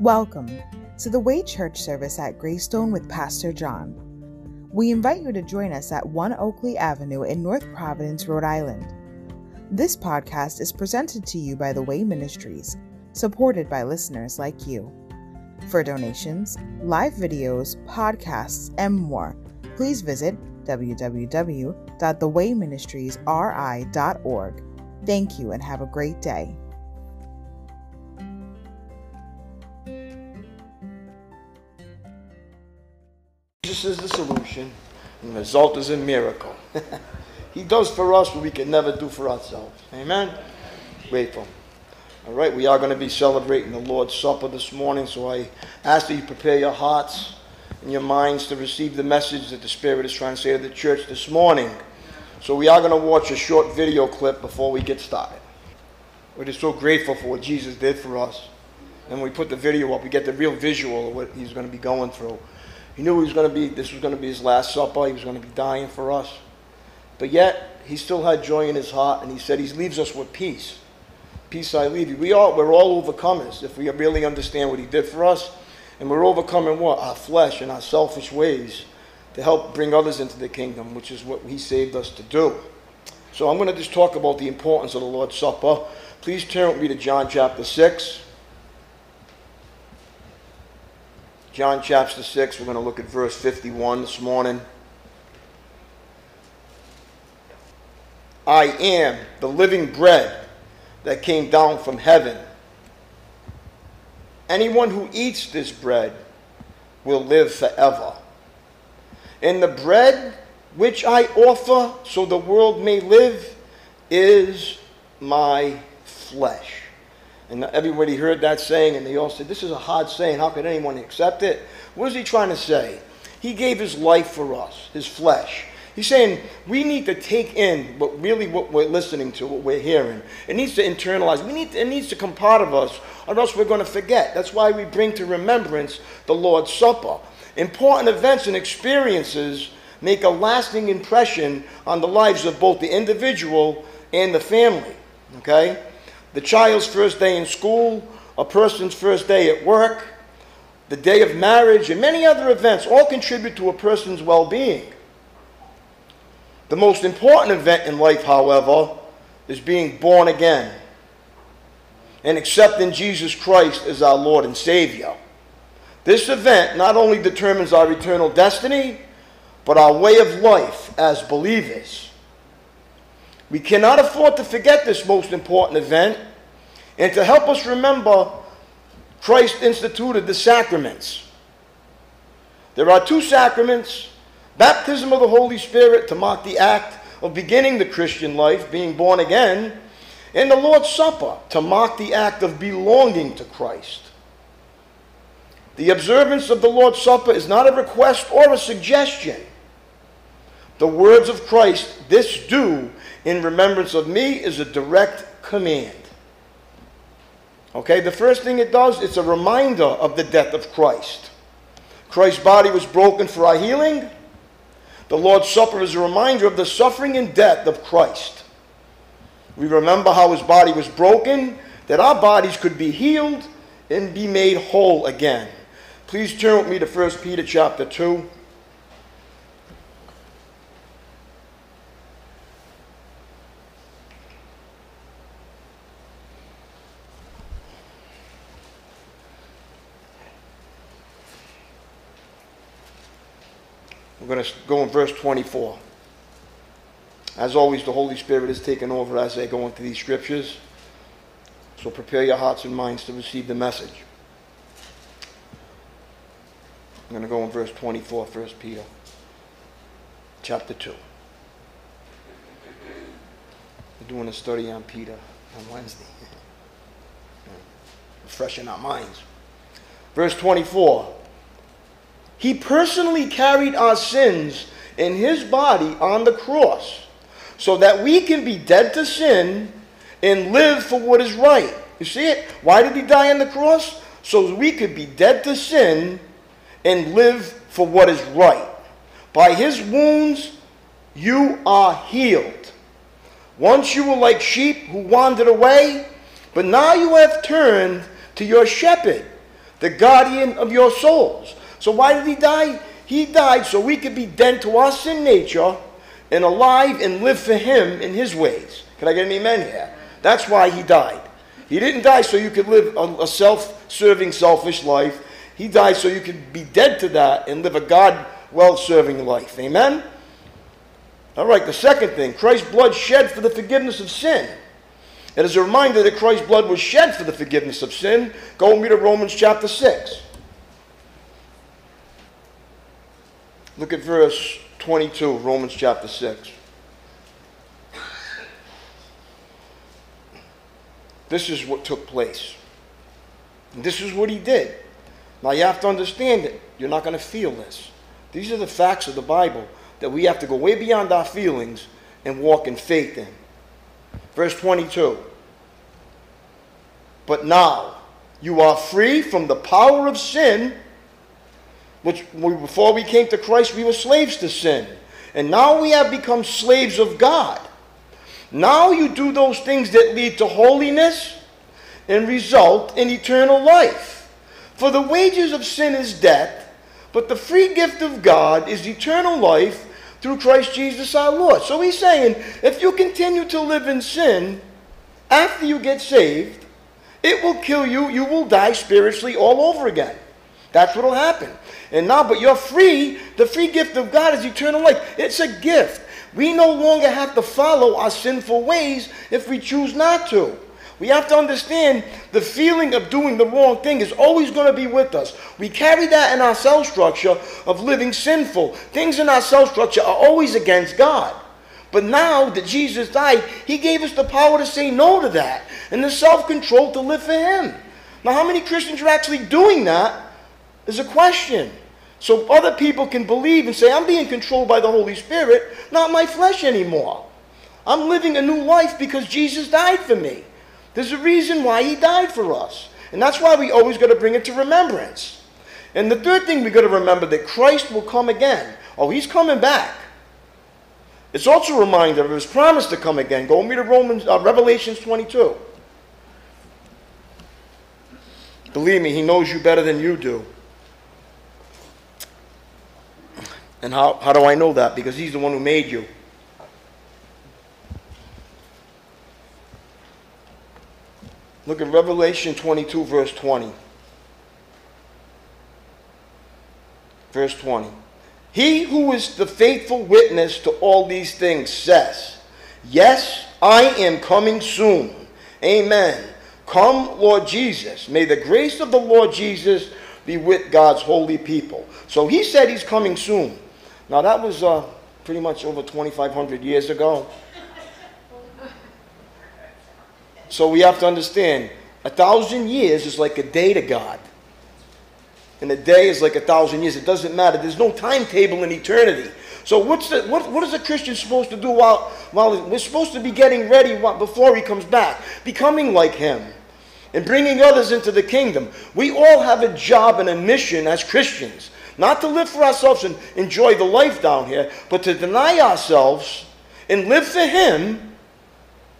Welcome to the Way Church service at Greystone with Pastor John. We invite you to join us at 1 Oakley Avenue in North Providence, Rhode Island. This podcast is presented to you by the Way Ministries, supported by listeners like you. For donations, live videos, podcasts, and more, please visit www.thewayministriesri.org. Thank you and have a great day. Jesus is the solution, and the result is a miracle. he does for us what we can never do for ourselves. Amen? Grateful. All right, we are going to be celebrating the Lord's Supper this morning, so I ask that you prepare your hearts and your minds to receive the message that the Spirit is trying to say to the church this morning. So we are going to watch a short video clip before we get started. We're just so grateful for what Jesus did for us. And when we put the video up, we get the real visual of what he's going to be going through. He knew he was going to be, this was going to be his last supper. He was going to be dying for us. But yet, he still had joy in his heart, and he said, He leaves us with peace. Peace I leave you. We all, we're all overcomers if we really understand what he did for us. And we're overcoming what? Our flesh and our selfish ways to help bring others into the kingdom, which is what he saved us to do. So I'm going to just talk about the importance of the Lord's Supper. Please turn with me to John chapter 6. John chapter 6, we're going to look at verse 51 this morning. I am the living bread that came down from heaven. Anyone who eats this bread will live forever. And the bread which I offer so the world may live is my flesh. And everybody heard that saying, and they all said, This is a hard saying. How could anyone accept it? What is he trying to say? He gave his life for us, his flesh. He's saying we need to take in what really what we're listening to, what we're hearing. It needs to internalize. We need it needs to come part of us, or else we're going to forget. That's why we bring to remembrance the Lord's Supper. Important events and experiences make a lasting impression on the lives of both the individual and the family. Okay? The child's first day in school, a person's first day at work, the day of marriage, and many other events all contribute to a person's well being. The most important event in life, however, is being born again and accepting Jesus Christ as our Lord and Savior. This event not only determines our eternal destiny, but our way of life as believers. We cannot afford to forget this most important event. And to help us remember, Christ instituted the sacraments. There are two sacraments baptism of the Holy Spirit to mark the act of beginning the Christian life, being born again, and the Lord's Supper to mark the act of belonging to Christ. The observance of the Lord's Supper is not a request or a suggestion. The words of Christ, this do in remembrance of me, is a direct command. Okay, the first thing it does, it's a reminder of the death of Christ. Christ's body was broken for our healing. The Lord's Supper is a reminder of the suffering and death of Christ. We remember how his body was broken, that our bodies could be healed and be made whole again. Please turn with me to 1 Peter chapter 2. We're going to go in verse 24. As always, the Holy Spirit is taking over as I go into these scriptures. So prepare your hearts and minds to receive the message. I'm going to go in verse 24, 1 Peter chapter 2. We're doing a study on Peter on Wednesday. Refreshing our minds. Verse 24. He personally carried our sins in his body on the cross so that we can be dead to sin and live for what is right. You see it? Why did he die on the cross? So we could be dead to sin and live for what is right. By his wounds, you are healed. Once you were like sheep who wandered away, but now you have turned to your shepherd the guardian of your souls. So why did he die? He died so we could be dead to our sin nature and alive and live for him in his ways. Can I get an amen here? That's why he died. He didn't die so you could live a, a self-serving, selfish life. He died so you could be dead to that and live a God well-serving life. Amen? All right, the second thing, Christ's blood shed for the forgiveness of sin. It is a reminder that Christ's blood was shed for the forgiveness of sin. Go and read Romans chapter 6. Look at verse 22, Romans chapter 6. This is what took place. And this is what he did. Now you have to understand it. You're not going to feel this. These are the facts of the Bible that we have to go way beyond our feelings and walk in faith in. Verse 22. But now you are free from the power of sin, which before we came to Christ, we were slaves to sin. And now we have become slaves of God. Now you do those things that lead to holiness and result in eternal life. For the wages of sin is death, but the free gift of God is eternal life through Christ Jesus our Lord. So he's saying, if you continue to live in sin after you get saved, it will kill you. You will die spiritually all over again. That's what will happen. And now, but you're free. The free gift of God is eternal life. It's a gift. We no longer have to follow our sinful ways if we choose not to. We have to understand the feeling of doing the wrong thing is always going to be with us. We carry that in our cell structure of living sinful. Things in our cell structure are always against God. But now that Jesus died, He gave us the power to say no to that and the self control to live for Him. Now, how many Christians are actually doing that is a question. So other people can believe and say, I'm being controlled by the Holy Spirit, not my flesh anymore. I'm living a new life because Jesus died for me. There's a reason why he died for us. And that's why we always got to bring it to remembrance. And the third thing we got to remember that Christ will come again. Oh, he's coming back. It's also a reminder of his promise to come again. Go and read Romans, uh, Revelations 22. Believe me, he knows you better than you do. And how, how do I know that? Because he's the one who made you. Look at Revelation 22, verse 20. Verse 20. He who is the faithful witness to all these things says, Yes, I am coming soon. Amen. Come, Lord Jesus. May the grace of the Lord Jesus be with God's holy people. So he said he's coming soon. Now, that was uh, pretty much over 2,500 years ago. So we have to understand a thousand years is like a day to God. And a day is like a thousand years. It doesn't matter. There's no timetable in eternity. So what's the, what, what is a Christian supposed to do while, while we're supposed to be getting ready before he comes back? Becoming like him and bringing others into the kingdom. We all have a job and a mission as Christians. Not to live for ourselves and enjoy the life down here, but to deny ourselves and live for him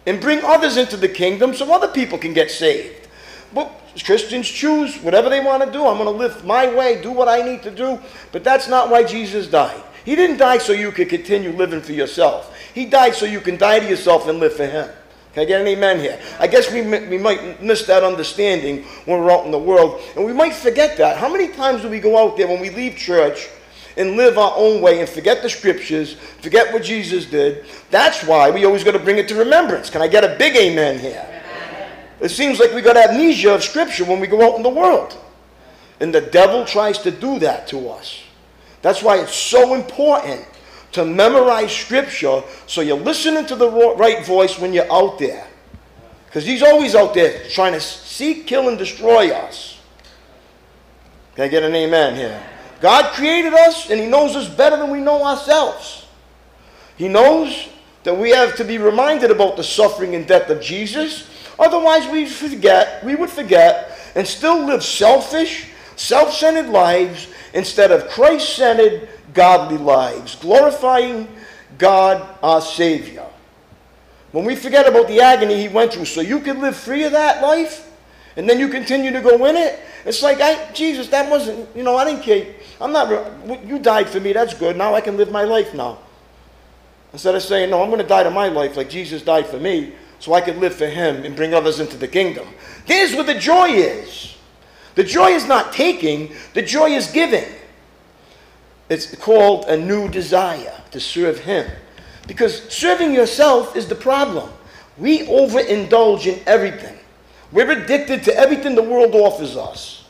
and bring others into the kingdom so other people can get saved. But Christians choose whatever they want to do. I'm going to live my way, do what I need to do. But that's not why Jesus died. He didn't die so you could continue living for yourself. He died so you can die to yourself and live for Him. Can I get an amen here? I guess we, we might miss that understanding when we're out in the world. And we might forget that. How many times do we go out there when we leave church and live our own way and forget the scriptures, forget what Jesus did. That's why we always got to bring it to remembrance. Can I get a big amen here? It seems like we got amnesia of scripture when we go out in the world. And the devil tries to do that to us. That's why it's so important to memorize scripture so you're listening to the right voice when you're out there. Because he's always out there trying to seek, kill, and destroy us. Can I get an amen here? God created us and He knows us better than we know ourselves. He knows that we have to be reminded about the suffering and death of Jesus. Otherwise, we forget, we would forget and still live selfish, self centered lives instead of Christ centered, godly lives, glorifying God our Savior. When we forget about the agony He went through, so you can live free of that life, and then you continue to go in it, It's like, I, Jesus, that wasn't, you know, I didn't care. I'm not, you died for me, that's good. Now I can live my life now. Instead of saying, no, I'm going to die to my life like Jesus died for me so I could live for him and bring others into the kingdom. Here's what the joy is the joy is not taking, the joy is giving. It's called a new desire to serve him. Because serving yourself is the problem. We overindulge in everything. We're addicted to everything the world offers us.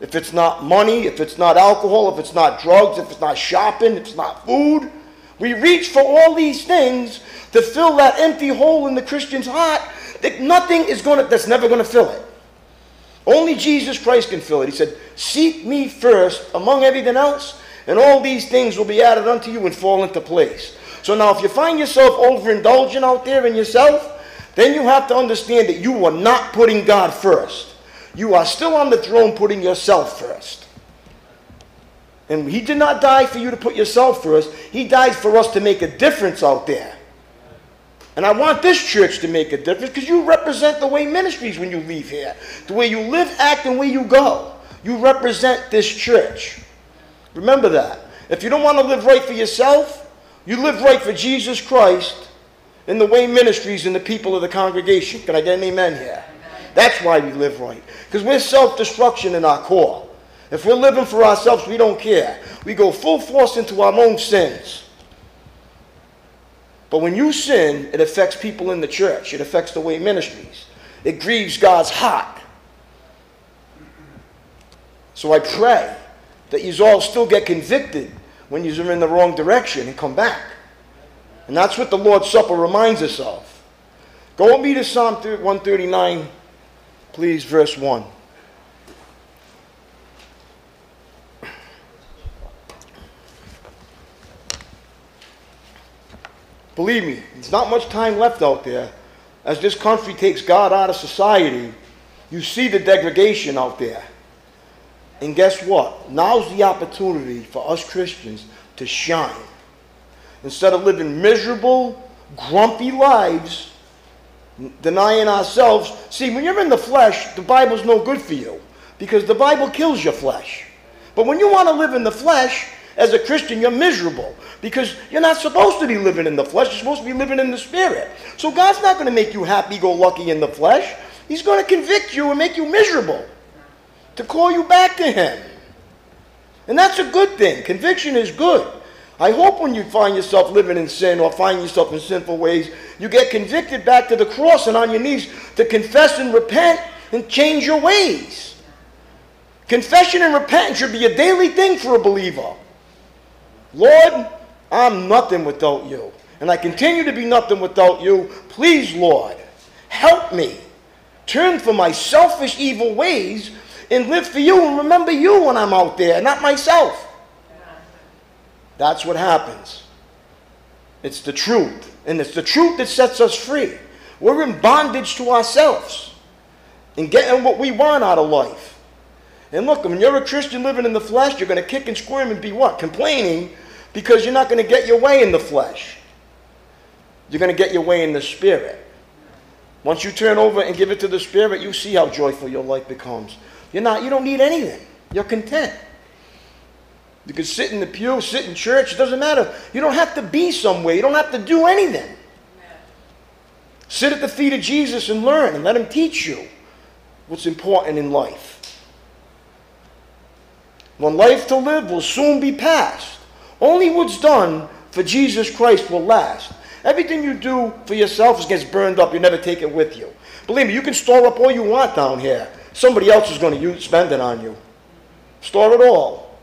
If it's not money, if it's not alcohol, if it's not drugs, if it's not shopping, if it's not food, we reach for all these things to fill that empty hole in the Christian's heart that nothing is going to, that's never going to fill it. Only Jesus Christ can fill it. He said, Seek me first among everything else, and all these things will be added unto you and fall into place. So now, if you find yourself overindulging out there in yourself, then you have to understand that you are not putting God first. You are still on the throne putting yourself first. And He did not die for you to put yourself first, He died for us to make a difference out there. And I want this church to make a difference because you represent the way ministries when you leave here. The way you live, act, and where you go. You represent this church. Remember that. If you don't want to live right for yourself, you live right for Jesus Christ in the way ministries and the people of the congregation. Can I get an amen here? That's why we live right. Because we're self destruction in our core. If we're living for ourselves, we don't care. We go full force into our own sins. But when you sin, it affects people in the church, it affects the way ministries, it grieves God's heart. So I pray that you all still get convicted when you're in the wrong direction and come back. And that's what the Lord's Supper reminds us of. Go with me to Psalm 139, please, verse 1. Believe me, there's not much time left out there. As this country takes God out of society, you see the degradation out there. And guess what? Now's the opportunity for us Christians to shine. Instead of living miserable, grumpy lives, denying ourselves. See, when you're in the flesh, the Bible's no good for you because the Bible kills your flesh. But when you want to live in the flesh, as a Christian, you're miserable because you're not supposed to be living in the flesh. You're supposed to be living in the spirit. So God's not going to make you happy go lucky in the flesh. He's going to convict you and make you miserable to call you back to Him. And that's a good thing. Conviction is good. I hope when you find yourself living in sin or find yourself in sinful ways, you get convicted back to the cross and on your knees to confess and repent and change your ways. Confession and repentance should be a daily thing for a believer. Lord, I'm nothing without you. And I continue to be nothing without you. Please, Lord, help me. Turn from my selfish, evil ways and live for you and remember you when I'm out there, not myself. That's what happens. It's the truth. And it's the truth that sets us free. We're in bondage to ourselves and getting what we want out of life. And look, when you're a Christian living in the flesh, you're going to kick and squirm and be what? Complaining because you're not going to get your way in the flesh. You're going to get your way in the spirit. Once you turn over and give it to the spirit, you see how joyful your life becomes. You're not, you don't need anything. You're content. You can sit in the pew, sit in church, it doesn't matter. You don't have to be somewhere. You don't have to do anything. Sit at the feet of Jesus and learn and let him teach you what's important in life. When life to live will soon be past. Only what's done for Jesus Christ will last. Everything you do for yourself gets burned up. You never take it with you. Believe me, you can store up all you want down here. Somebody else is going to use, spend it on you. Store it all.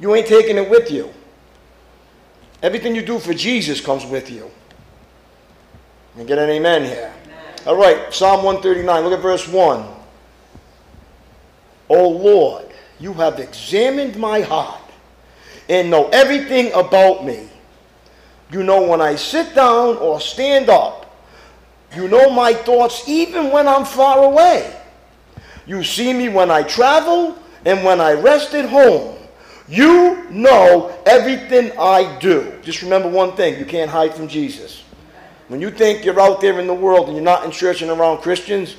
You ain't taking it with you. Everything you do for Jesus comes with you. And get an amen here. Amen. All right, Psalm 139. Look at verse 1. O Lord, you have examined my heart and know everything about me. You know when I sit down or stand up. You know my thoughts even when I'm far away. You see me when I travel and when I rest at home. You know everything I do. Just remember one thing you can't hide from Jesus. When you think you're out there in the world and you're not in church and around Christians,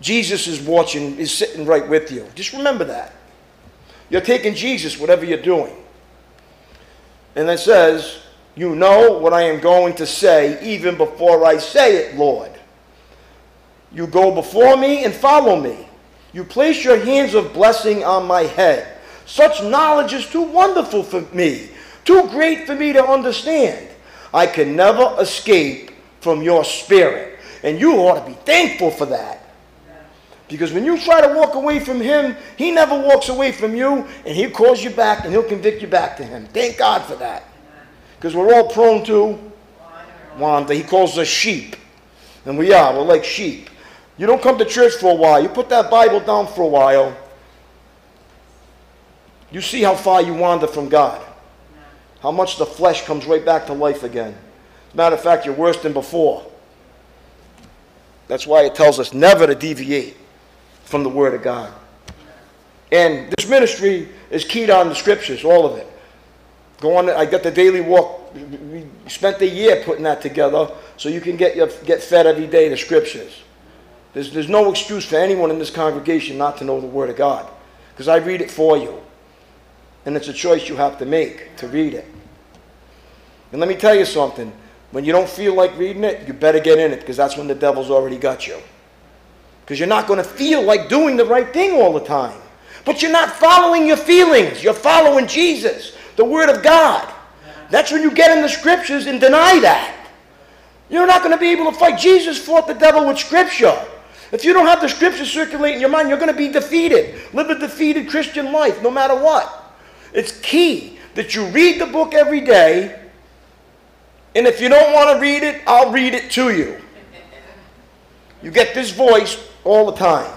Jesus is watching, is sitting right with you. Just remember that. You're taking Jesus, whatever you're doing. And it says, You know what I am going to say even before I say it, Lord. You go before me and follow me. You place your hands of blessing on my head. Such knowledge is too wonderful for me, too great for me to understand. I can never escape from your spirit. And you ought to be thankful for that. Because when you try to walk away from him, he never walks away from you, and he calls you back and he'll convict you back to him. Thank God for that. Because we're all prone to wander. He calls us sheep. And we are. We're like sheep. You don't come to church for a while. You put that Bible down for a while. You see how far you wander from God. How much the flesh comes right back to life again. As a matter of fact, you're worse than before. That's why it tells us never to deviate from the Word of God. And this ministry is keyed on the scriptures, all of it. Go on, I got the daily walk. We spent a year putting that together so you can get, your, get fed every day the scriptures. There's, there's no excuse for anyone in this congregation not to know the Word of God because I read it for you. And it's a choice you have to make to read it. And let me tell you something when you don't feel like reading it, you better get in it because that's when the devil's already got you because you're not going to feel like doing the right thing all the time. But you're not following your feelings. You're following Jesus, the Word of God. That's when you get in the scriptures and deny that. You're not going to be able to fight. Jesus fought the devil with scripture. If you don't have the scriptures circulating in your mind, you're going to be defeated. Live a defeated Christian life no matter what. It's key that you read the book every day. And if you don't want to read it, I'll read it to you. You get this voice all the time.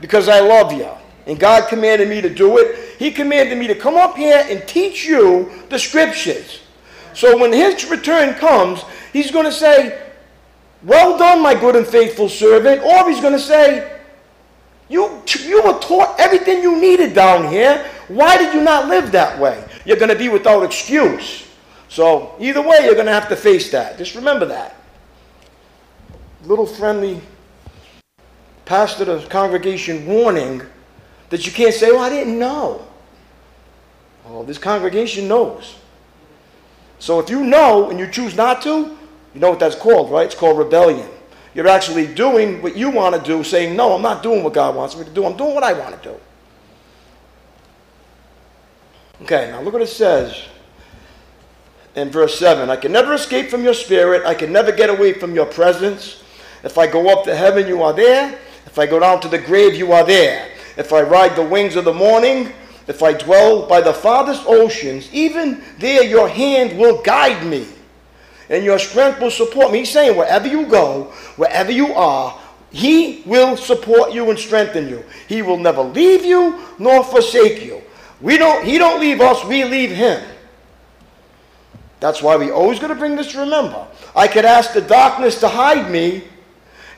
Because I love you. And God commanded me to do it. He commanded me to come up here and teach you the scriptures. So when his return comes, he's going to say, Well done, my good and faithful servant. Or he's going to say, you, you were taught everything you needed down here. Why did you not live that way? You're going to be without excuse. So either way, you're going to have to face that. Just remember that little friendly pastor of congregation warning that you can't say, Oh, I didn't know. Oh, this congregation knows. So if you know and you choose not to, you know what that's called, right? It's called rebellion. You're actually doing what you want to do, saying, No, I'm not doing what God wants me to do. I'm doing what I want to do. Okay, now look what it says in verse 7 I can never escape from your spirit, I can never get away from your presence. If I go up to heaven, you are there. If I go down to the grave, you are there. If I ride the wings of the morning, if I dwell by the farthest oceans, even there your hand will guide me and your strength will support me. He's saying, wherever you go, wherever you are, he will support you and strengthen you. He will never leave you nor forsake you. We don't, he don't leave us, we leave him. That's why we always got to bring this to remember. I could ask the darkness to hide me,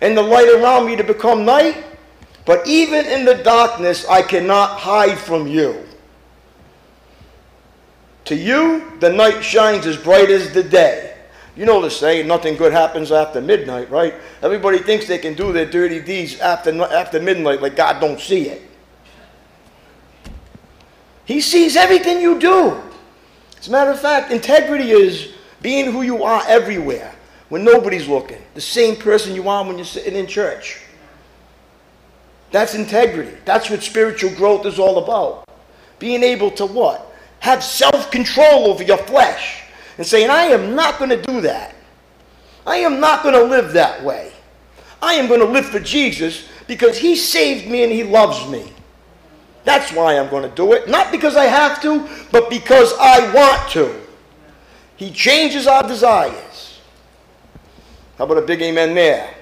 and the light around me to become night. But even in the darkness, I cannot hide from you. To you, the night shines as bright as the day. You know the saying, nothing good happens after midnight, right? Everybody thinks they can do their dirty deeds after, after midnight like God don't see it. He sees everything you do. As a matter of fact, integrity is being who you are everywhere when nobody's looking. The same person you are when you're sitting in church. That's integrity. That's what spiritual growth is all about. Being able to what? Have self control over your flesh and saying, I am not going to do that. I am not going to live that way. I am going to live for Jesus because He saved me and He loves me. That's why I'm going to do it. Not because I have to, but because I want to. He changes our desires. How about a big amen there?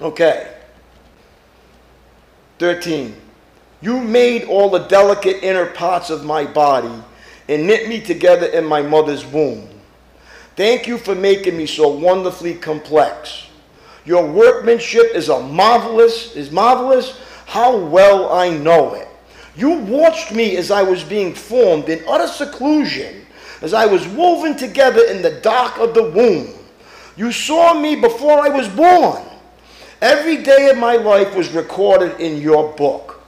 Okay. 13. You made all the delicate inner parts of my body and knit me together in my mother's womb. Thank you for making me so wonderfully complex. Your workmanship is a marvelous, is marvelous. How well I know it. You watched me as I was being formed in utter seclusion, as I was woven together in the dark of the womb. You saw me before I was born. Every day of my life was recorded in your book.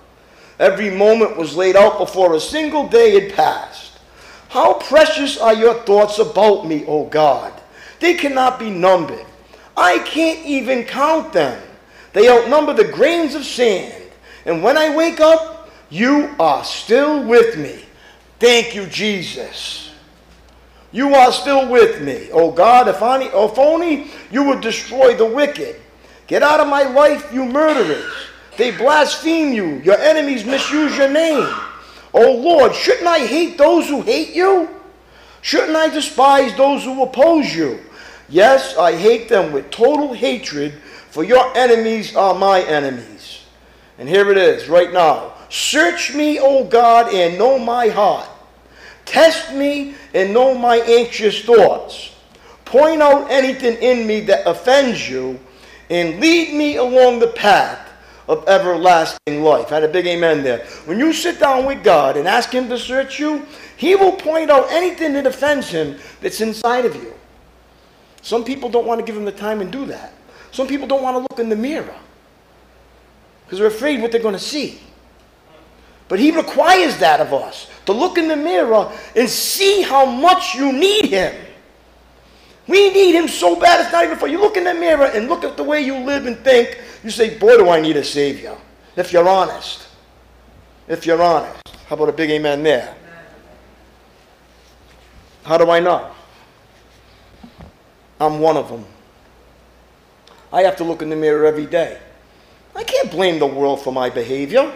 Every moment was laid out before a single day had passed. How precious are your thoughts about me, O God! They cannot be numbered. I can't even count them. They outnumber the grains of sand. And when I wake up, you are still with me. Thank you, Jesus. You are still with me. Oh God, if only, if only you would destroy the wicked. Get out of my life, you murderers. They blaspheme you. Your enemies misuse your name. Oh Lord, shouldn't I hate those who hate you? Shouldn't I despise those who oppose you? Yes, I hate them with total hatred, for your enemies are my enemies. And here it is, right now. Search me, O God, and know my heart. Test me and know my anxious thoughts. Point out anything in me that offends you, and lead me along the path of everlasting life. I had a big amen there. When you sit down with God and ask Him to search you, He will point out anything that offends Him that's inside of you. Some people don't want to give Him the time and do that. Some people don't want to look in the mirror because they're afraid what they're going to see. But He requires that of us to look in the mirror and see how much you need Him. We need Him so bad, it's not even for you. Look in the mirror and look at the way you live and think. You say, Boy, do I need a Savior. If you're honest. If you're honest. How about a big amen there? How do I know? I'm one of them. I have to look in the mirror every day. I can't blame the world for my behavior.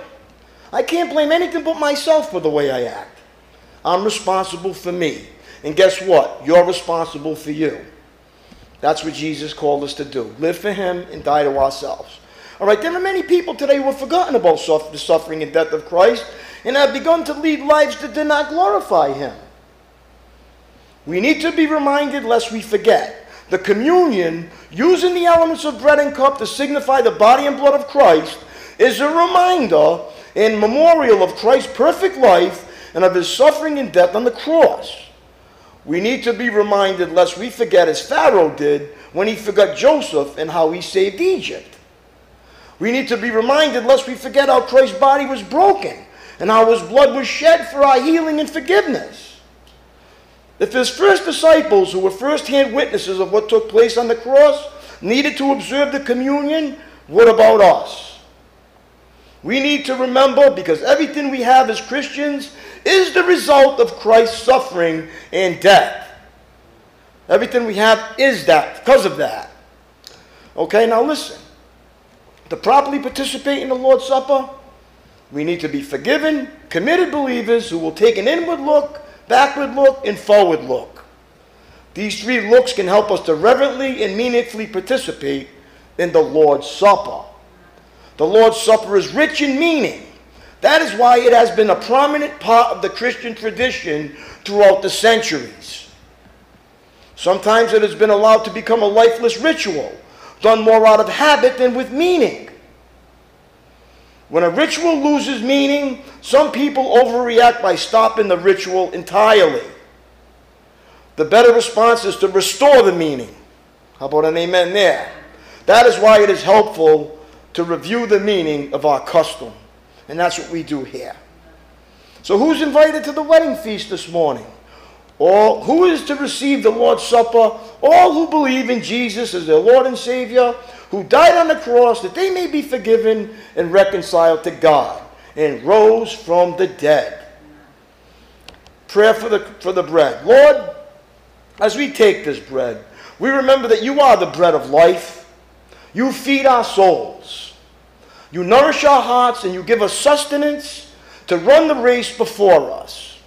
I can't blame anything but myself for the way I act. I'm responsible for me. And guess what? You're responsible for you. That's what Jesus called us to do. Live for Him and die to ourselves. All right, there are many people today who have forgotten about the suffering and death of Christ and have begun to lead lives that did not glorify Him. We need to be reminded lest we forget. The communion, using the elements of bread and cup to signify the body and blood of Christ, is a reminder and memorial of Christ's perfect life and of his suffering and death on the cross. We need to be reminded lest we forget as Pharaoh did when he forgot Joseph and how he saved Egypt. We need to be reminded lest we forget how Christ's body was broken and how his blood was shed for our healing and forgiveness. If his first disciples, who were first-hand witnesses of what took place on the cross, needed to observe the communion, what about us? We need to remember, because everything we have as Christians is the result of Christ's suffering and death. Everything we have is that, because of that. Okay, now listen. To properly participate in the Lord's Supper, we need to be forgiven, committed believers who will take an inward look backward look, and forward look. These three looks can help us to reverently and meaningfully participate in the Lord's Supper. The Lord's Supper is rich in meaning. That is why it has been a prominent part of the Christian tradition throughout the centuries. Sometimes it has been allowed to become a lifeless ritual, done more out of habit than with meaning. When a ritual loses meaning, some people overreact by stopping the ritual entirely. The better response is to restore the meaning. How about an amen there? That is why it is helpful to review the meaning of our custom. And that's what we do here. So, who's invited to the wedding feast this morning? All who is to receive the Lord's Supper? All who believe in Jesus as their Lord and Savior who died on the cross that they may be forgiven and reconciled to God and rose from the dead. Prayer for the, for the bread. Lord, as we take this bread, we remember that you are the bread of life. You feed our souls. You nourish our hearts and you give us sustenance to run the race before us.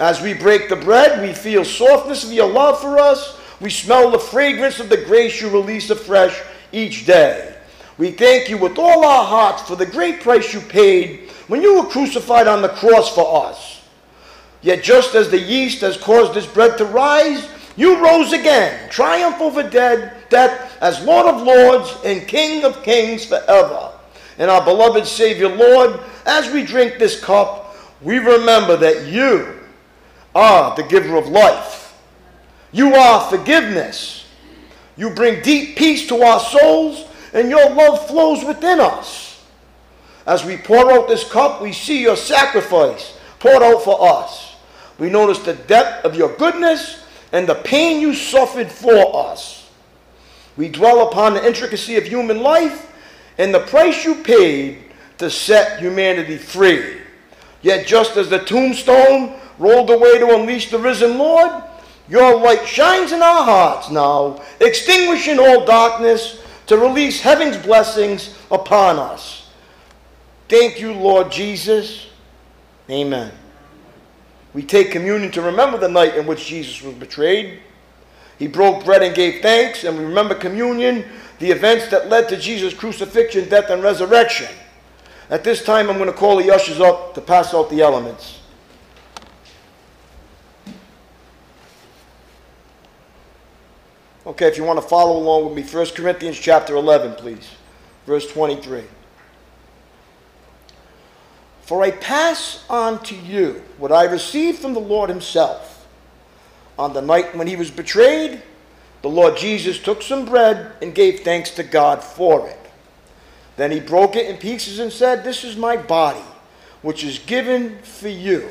As we break the bread, we feel softness of your love for us. We smell the fragrance of the grace you release afresh each day. We thank you with all our hearts for the great price you paid when you were crucified on the cross for us. Yet just as the yeast has caused this bread to rise, you rose again, triumph over dead, death as Lord of lords and King of kings forever. And our beloved Savior, Lord, as we drink this cup, we remember that you are the giver of life. You are forgiveness. You bring deep peace to our souls, and your love flows within us. As we pour out this cup, we see your sacrifice poured out for us. We notice the depth of your goodness and the pain you suffered for us. We dwell upon the intricacy of human life and the price you paid to set humanity free. Yet, just as the tombstone rolled away to unleash the risen Lord, your light shines in our hearts now, extinguishing all darkness to release heaven's blessings upon us. Thank you, Lord Jesus. Amen. We take communion to remember the night in which Jesus was betrayed. He broke bread and gave thanks, and we remember communion, the events that led to Jesus' crucifixion, death, and resurrection. At this time, I'm going to call the ushers up to pass out the elements. Okay, if you want to follow along with me, 1 Corinthians chapter 11, please. Verse 23. For I pass on to you what I received from the Lord Himself. On the night when He was betrayed, the Lord Jesus took some bread and gave thanks to God for it. Then He broke it in pieces and said, This is my body, which is given for you.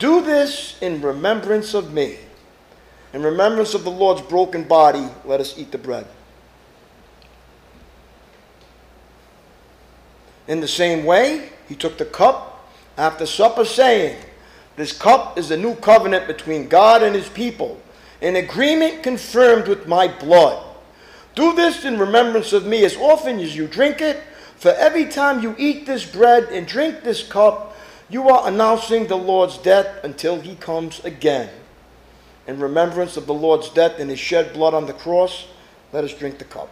Do this in remembrance of me. In remembrance of the Lord's broken body, let us eat the bread. In the same way, he took the cup after supper, saying, This cup is the new covenant between God and his people, an agreement confirmed with my blood. Do this in remembrance of me as often as you drink it, for every time you eat this bread and drink this cup, you are announcing the Lord's death until he comes again in remembrance of the Lord's death and his shed blood on the cross, let us drink the cup.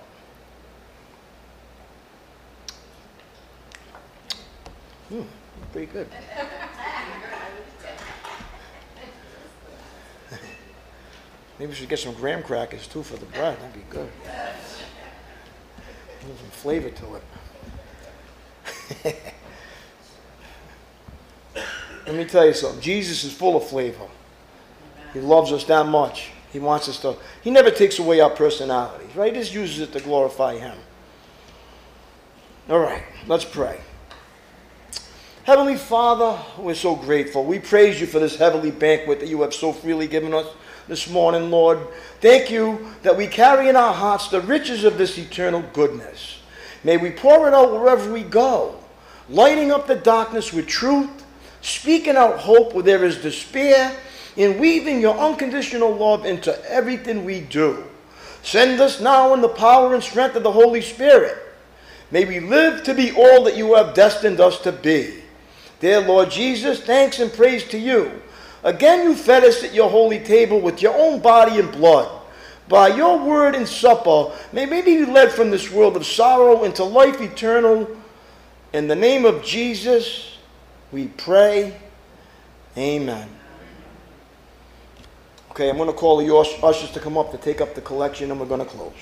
Hmm, pretty good. Maybe we should get some graham crackers too for the bread. That'd be good. some flavor to it. Let me tell you something. Jesus is full of flavor. He loves us that much. He wants us to. He never takes away our personalities, right? He just uses it to glorify Him. All right, let's pray. Heavenly Father, we're so grateful. We praise you for this heavenly banquet that you have so freely given us this morning, Lord. Thank you that we carry in our hearts the riches of this eternal goodness. May we pour it out wherever we go, lighting up the darkness with truth, speaking out hope where there is despair and weaving your unconditional love into everything we do. Send us now in the power and strength of the Holy Spirit. May we live to be all that you have destined us to be. Dear Lord Jesus, thanks and praise to you. Again, you fed us at your holy table with your own body and blood. By your word and supper, may we be led from this world of sorrow into life eternal. In the name of Jesus, we pray. Amen. Okay, I'm going to call the ushers to come up to take up the collection and we're going to close.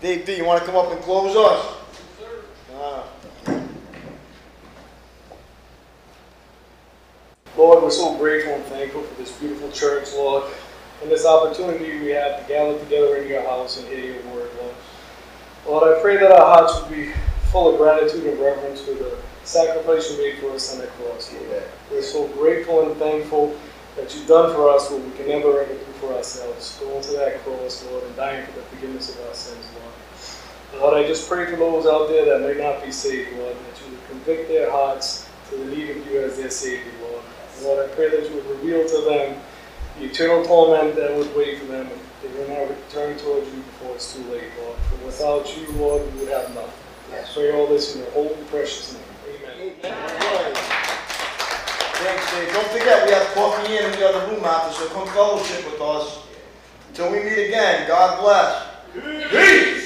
Dave D, you want to come up and close us? Ah. Lord, we're so grateful and thankful for this beautiful church, Lord, and this opportunity we have to gather together in your house and hear your word, Lord. Lord, I pray that our hearts would be full of gratitude and reverence for the sacrifice you made for us on the cross, Lord. We're so grateful and thankful that you've done for us what we can never ever do for ourselves. Going to that cross, Lord, and dying for the forgiveness of our sins, Lord. Lord, I just pray for those out there that may not be saved, Lord, that you would convict their hearts to the need of you as their Savior, Lord. Lord, I pray that you would reveal to them the eternal torment that would wait for them if they will not return towards you before it's too late, Lord. For without you, Lord, we would have nothing. I pray all this in your holy, precious name. Amen. Amen. Thanks, Dave. Don't forget, we have coffee in the other room after, so come fellowship with us. Until we meet again, God bless. Peace.